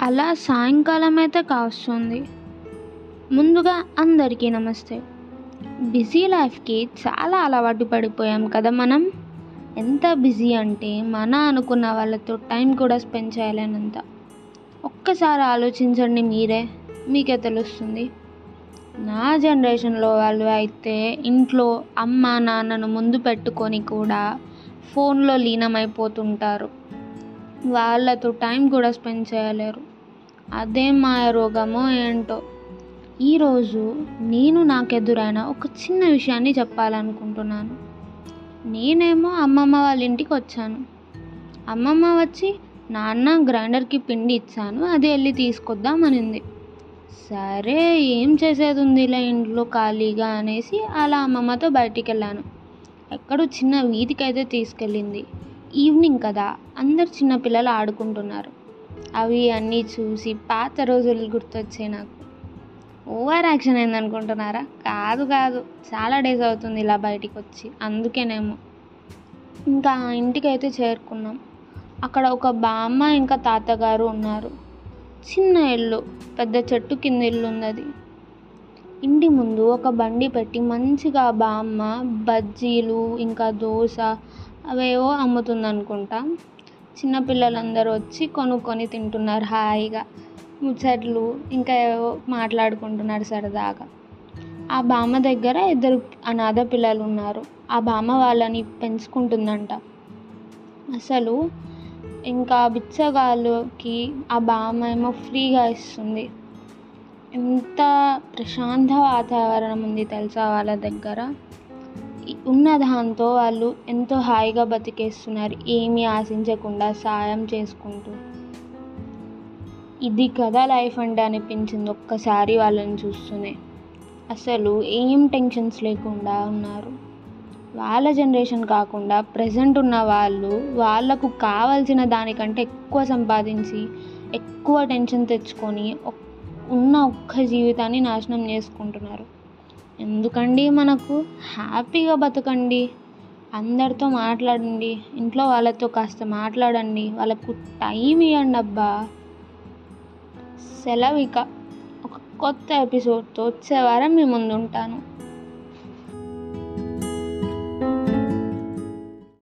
అలా సాయంకాలం అయితే కాస్తుంది. ముందుగా అందరికీ నమస్తే. బిజీ లైఫ్కి చాలా అలవాటు పడిపోయాం కదా మనం? ఎంత బిజీ అంటే మన అనుకున్న వాళ్ళతో టైం కూడా స్పెండ్ చేయలేనంత. ఒక్కసారి ఆలోచించండి మీరే మీకే తెలుస్తుంది. నా జనరేషన్లో వాళ్ళు అయితే ఇంట్లో అమ్మ నాన్నను ముందు పెట్టుకొని కూడా ఫోన్లో లీనమైపోతుంటారు. వాళ్ళతో టైం కూడా స్పెండ్ చేయలేరు. అదే మాయ రోగమో ఏంటో. ఈరోజు నేను నాకు ఎదురైన ఒక చిన్న విషయాన్ని చెప్పాలనుకుంటున్నాను. నేనేమో అమ్మమ్మ వాళ్ళ ఇంటికి వచ్చాను. అమ్మమ్మ వచ్చి నాన్న గ్రైండర్కి పిండి ఇచ్చాను అది వెళ్ళి తీసుకొద్దామనింది. సరే ఏం చేసేది ఉంది ఇలా ఇంట్లో ఖాళీగా అనేసి అలా అమ్మమ్మతో బయటికి వెళ్ళాను ఎక్కడో చిన్న వీధికి అయితే తీసుకెళ్ళింది. ఈవినింగ్ కదా అందరు చిన్నపిల్లలు ఆడుకుంటున్నారు. అవి అన్నీ చూసి పాత రోజులు గుర్తొచ్చాయి నాకు. ఓవర్ యాక్షన్ అయిందనుకుంటున్నారా? కాదు కాదు. చాలా డేస్ అవుతుంది ఇలా బయటికి వచ్చి అందుకేనేమో. ఇంకా ఇంటికైతే ఇంటికి అయితే చేరుకున్నాం. అక్కడ ఒక బామ్మ ఇంకా తాతగారు ఉన్నారు. చిన్న ఇల్లు పెద్ద చెట్టు కింద ఇల్లు ఉన్నది ఇంటి ముందు ఒక బండి పెట్టి మంచిగా బామ్మ బజ్జీలు ఇంకా దోశ అవేవో అమ్ముతుంది అనుకుంటా చిన్నపిల్లలందరూ వచ్చి కొనుక్కొని తింటున్నారు హాయిగా. ముచ్చట్లు ఇంకా ఏవో మాట్లాడుకుంటున్నారు సరదాగా. ఆ బామ్మ దగ్గర ఇద్దరు అనాథ పిల్లలు ఉన్నారు ఆ బామ్మ వాళ్ళని పెంచుకుంటుందంట. అసలు ఇంకా బిచ్చగాళ్ళకి ఆ బామ్మ ఏమో ఫ్రీగా ఇస్తుంది. ఎంత ప్రశాంత వాతావరణం ఉంది తెలుసా వాళ్ళ దగ్గర? ఉన్న దాంతో వాళ్ళు ఎంతో హాయిగా బతికేస్తున్నారు. ఏమీ ఆశించకుండా సాయం చేసుకుంటూ. ఇది కదా లైఫ్ అంటే అనిపించింది ఒక్కసారి వాళ్ళని చూస్తూనే. అసలు ఏం టెన్షన్స్ లేకుండా ఉన్నారు. వాళ్ళ జనరేషన్ కాకుండా ప్రజెంట్ ఉన్న వాళ్ళు వాళ్ళకు కావాల్సిన దానికంటే ఎక్కువ సంపాదించి ఎక్కువ టెన్షన్ తెచ్చుకొని ఉన్న ఒక్క జీవితాన్ని నాశనం చేసుకుంటున్నారు. ఎందుకండి మనకు? హ్యాపీగా బతకండి. అందరితో మాట్లాడండి. ఇంట్లో వాళ్ళతో కాస్త మాట్లాడండి. వాళ్ళకు టైం ఇవ్వండి అబ్బా. సెలవు ఇక. ఒక కొత్త ఎపిసోడ్తో వచ్చే వారం మీ ముందు ఉంటాను